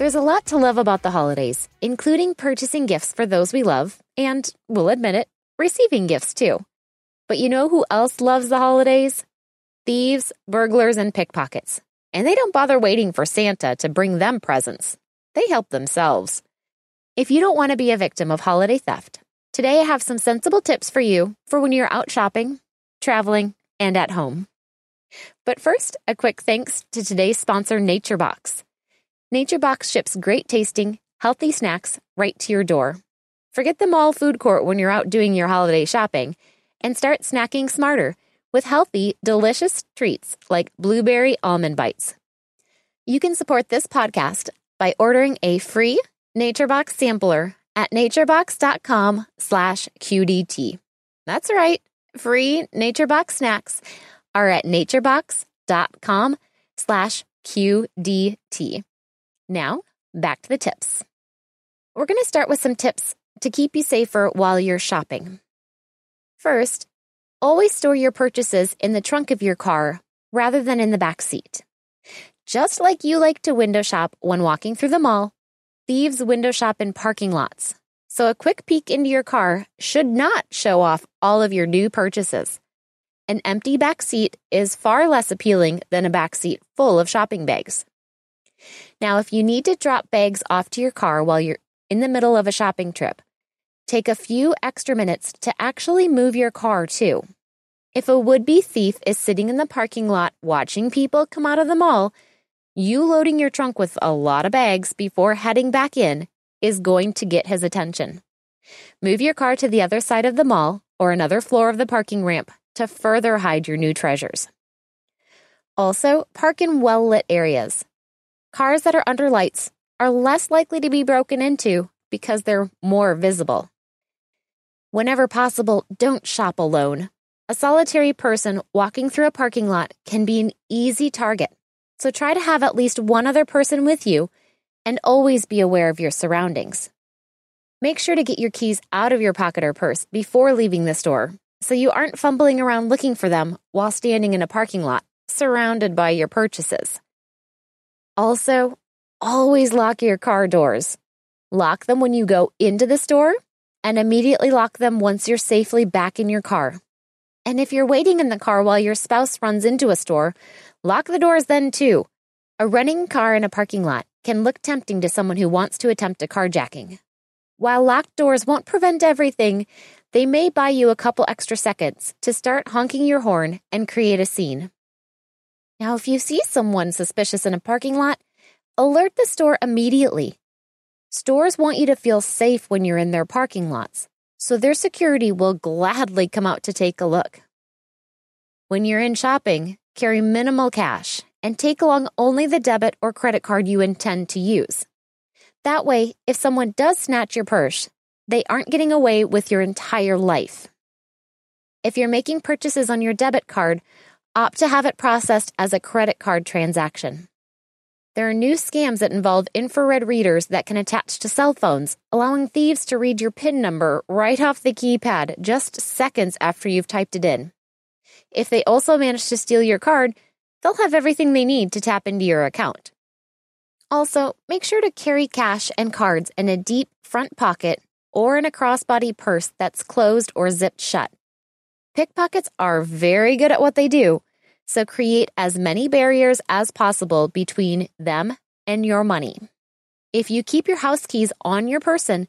There's a lot to love about the holidays, including purchasing gifts for those we love, and, we'll admit it, receiving gifts too. But you know who else loves the holidays? Thieves, burglars, and pickpockets. And they don't bother waiting for Santa to bring them presents. They help themselves. If you don't want to be a victim of holiday theft, today I have some sensible tips for you for when you're out shopping, traveling, and at home. But first, a quick thanks to today's sponsor, NatureBox. NatureBox ships great tasting, healthy snacks right to your door. Forget the mall food court when you're out doing your holiday shopping and start snacking smarter with healthy, delicious treats like blueberry almond bites. You can support this podcast by ordering a free NatureBox sampler at naturebox.com slash QDT. That's right. Free NatureBox snacks are at naturebox.com slash QDT. Now, back to the tips. We're going to start with some tips to keep you safer while you're shopping. First, always store your purchases in the trunk of your car rather than in the back seat. Just like you like to window shop when walking through the mall, thieves window shop in parking lots. So a quick peek into your car should not show off all of your new purchases. An empty back seat is far less appealing than a back seat full of shopping bags. Now, if you need to drop bags off to your car while you're in the middle of a shopping trip, take a few extra minutes to actually move your car too. If a would be thief is sitting in the parking lot watching people come out of the mall, you loading your trunk with a lot of bags before heading back in is going to get his attention. Move your car to the other side of the mall or another floor of the parking ramp to further hide your new treasures. Also, park in well lit areas. Cars that are under lights are less likely to be broken into because they're more visible. Whenever possible, don't shop alone. A solitary person walking through a parking lot can be an easy target, so try to have at least one other person with you and always be aware of your surroundings. Make sure to get your keys out of your pocket or purse before leaving the store so you aren't fumbling around looking for them while standing in a parking lot surrounded by your purchases. Also, always lock your car doors. Lock them when you go into the store and immediately lock them once you're safely back in your car. And if you're waiting in the car while your spouse runs into a store, lock the doors then too. A running car in a parking lot can look tempting to someone who wants to attempt a carjacking. While locked doors won't prevent everything, they may buy you a couple extra seconds to start honking your horn and create a scene. Now, if you see someone suspicious in a parking lot, alert the store immediately Stores want you to feel safe when you're in their parking lots, so their security will gladly come out to take a look. When you're in shopping, carry minimal cash and take along only the debit or credit card you intend to use. That way, if someone does snatch your purse, they aren't getting away with your entire life. If you're making purchases on your debit card, opt to have it processed as a credit card transaction. There are new scams that involve infrared readers that can attach to cell phones, allowing thieves to read your PIN number right off the keypad just seconds after you've typed it in. If they also manage to steal your card, they'll have everything they need to tap into your account. Also, make sure to carry cash and cards in a deep front pocket or in a crossbody purse that's closed or zipped shut. Pickpockets are very good at what they do, so create as many barriers as possible between them and your money. If you keep your house keys on your person,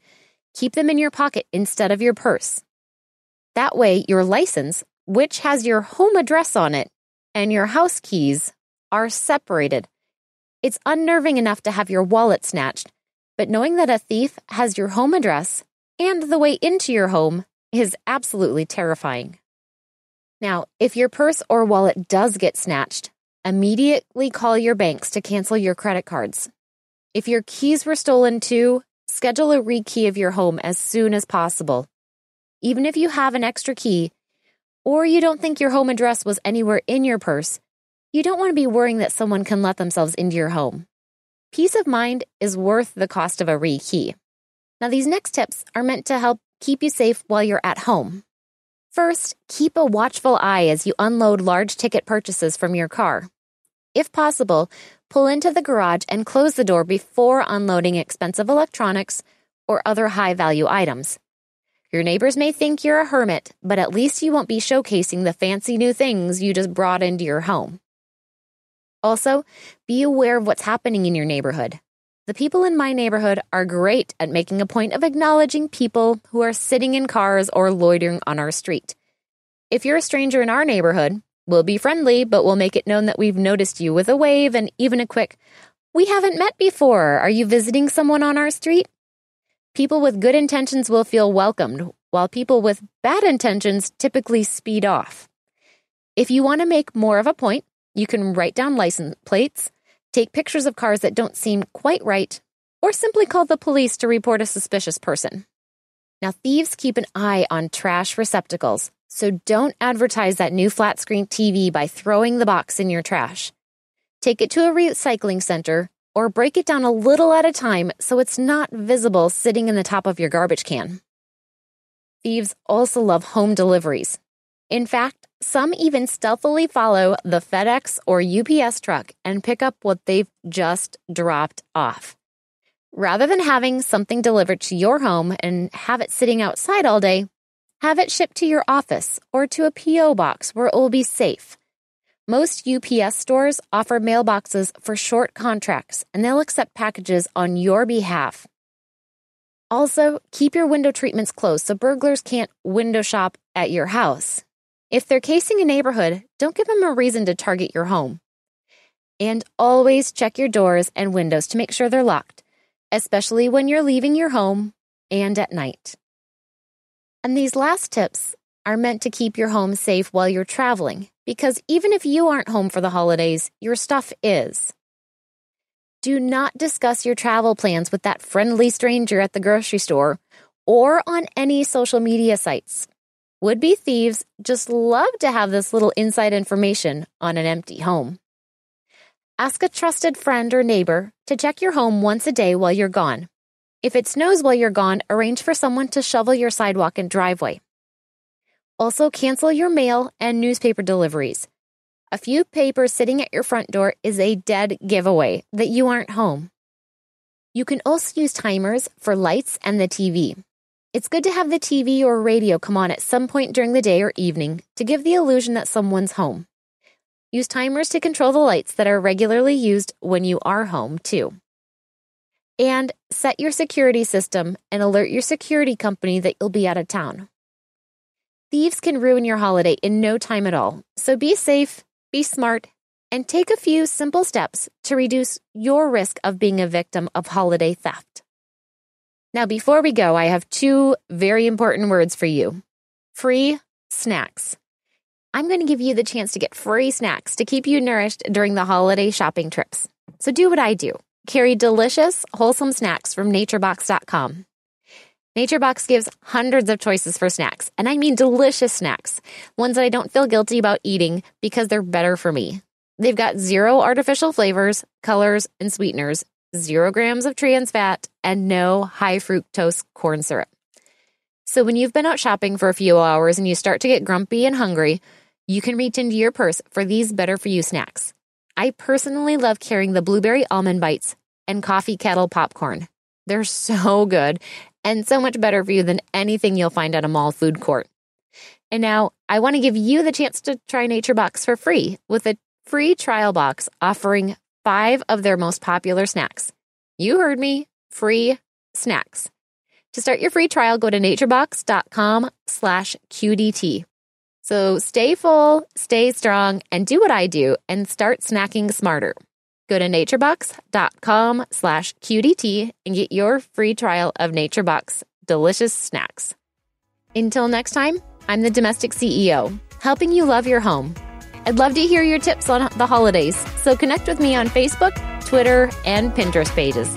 keep them in your pocket instead of your purse. That way, your license, which has your home address on it, and your house keys are separated. It's unnerving enough to have your wallet snatched, but knowing that a thief has your home address and the way into your home is absolutely terrifying. Now, if your purse or wallet does get snatched, immediately call your banks to cancel your credit cards. If your keys were stolen too, schedule a rekey of your home as soon as possible. Even if you have an extra key, or you don't think your home address was anywhere in your purse, you don't want to be worrying that someone can let themselves into your home. Peace of mind is worth the cost of a rekey. Now, these next tips are meant to help keep you safe while you're at home. First, keep a watchful eye as you unload large ticket purchases from your car. If possible, pull into the garage and close the door before unloading expensive electronics or other high value items. Your neighbors may think you're a hermit, but at least you won't be showcasing the fancy new things you just brought into your home. Also, be aware of what's happening in your neighborhood. The people in my neighborhood are great at making a point of acknowledging people who are sitting in cars or loitering on our street. If you're a stranger in our neighborhood, we'll be friendly, but we'll make it known that we've noticed you with a wave and even a quick, We haven't met before. Are you visiting someone on our street? People with good intentions will feel welcomed, while people with bad intentions typically speed off. If you want to make more of a point, you can write down license plates, take pictures of cars that don't seem quite right, or simply call the police to report a suspicious person. Now, thieves keep an eye on trash receptacles, so don't advertise that new flat screen TV by throwing the box in your trash. Take it to a recycling center or break it down a little at a time so it's not visible sitting in the top of your garbage can. Thieves also love home deliveries. In fact, some even stealthily follow the FedEx or UPS truck and pick up what they've just dropped off. Rather than having something delivered to your home and have it sitting outside all day, have it shipped to your office or to a P.O. box where it will be safe. Most UPS stores offer mailboxes for short contracts and they'll accept packages on your behalf. Also, keep your window treatments closed so burglars can't window shop at your house. If they're casing a neighborhood, don't give them a reason to target your home. And always check your doors and windows to make sure they're locked, especially when you're leaving your home and at night. And these last tips are meant to keep your home safe while you're traveling, because even if you aren't home for the holidays, your stuff is. Do not discuss your travel plans with that friendly stranger at the grocery store or on any social media sites. Would be thieves just love to have this little inside information on an empty home. Ask a trusted friend or neighbor to check your home once a day while you're gone. If it snows while you're gone, arrange for someone to shovel your sidewalk and driveway. Also, cancel your mail and newspaper deliveries. A few papers sitting at your front door is a dead giveaway that you aren't home. You can also use timers for lights and the TV. It's good to have the TV or radio come on at some point during the day or evening to give the illusion that someone's home. Use timers to control the lights that are regularly used when you are home, too. And set your security system and alert your security company that you'll be out of town. Thieves can ruin your holiday in no time at all, so be safe, be smart, and take a few simple steps to reduce your risk of being a victim of holiday theft. Now, before we go, I have two very important words for you free snacks. I'm going to give you the chance to get free snacks to keep you nourished during the holiday shopping trips. So do what I do carry delicious, wholesome snacks from naturebox.com. NatureBox gives hundreds of choices for snacks, and I mean delicious snacks, ones that I don't feel guilty about eating because they're better for me. They've got zero artificial flavors, colors, and sweeteners, zero grams of trans fat, and no high fructose corn syrup. So when you've been out shopping for a few hours and you start to get grumpy and hungry, you can reach into your purse for these better for you snacks. I personally love carrying the blueberry almond bites and coffee kettle popcorn. They're so good and so much better for you than anything you'll find at a mall food court. And now I want to give you the chance to try NatureBox for free with a free trial box offering five of their most popular snacks. You heard me, free snacks. To start your free trial, go to naturebox.com slash QDT. So stay full, stay strong, and do what I do and start snacking smarter. Go to naturebox.com slash QDT and get your free trial of NatureBox delicious snacks. Until next time, I'm the domestic CEO, helping you love your home I'd love to hear your tips on the holidays, so connect with me on Facebook, Twitter, and Pinterest pages.